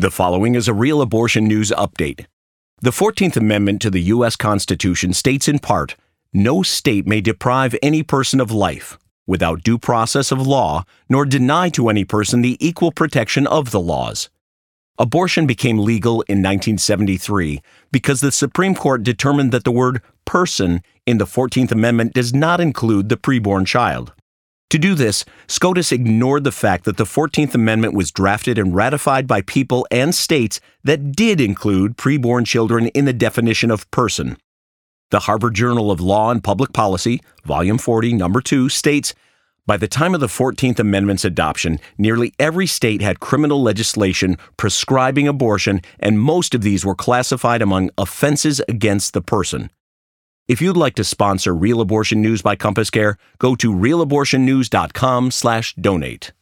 The following is a real abortion news update. The 14th Amendment to the U.S. Constitution states in part No state may deprive any person of life without due process of law, nor deny to any person the equal protection of the laws. Abortion became legal in 1973 because the Supreme Court determined that the word person in the 14th Amendment does not include the preborn child. To do this, SCOTUS ignored the fact that the 14th Amendment was drafted and ratified by people and states that did include preborn children in the definition of person. The Harvard Journal of Law and Public Policy, Volume 40, Number 2, states By the time of the 14th Amendment's adoption, nearly every state had criminal legislation prescribing abortion, and most of these were classified among offenses against the person. If you'd like to sponsor Real Abortion News by CompassCare, go to realabortionnews.com/donate.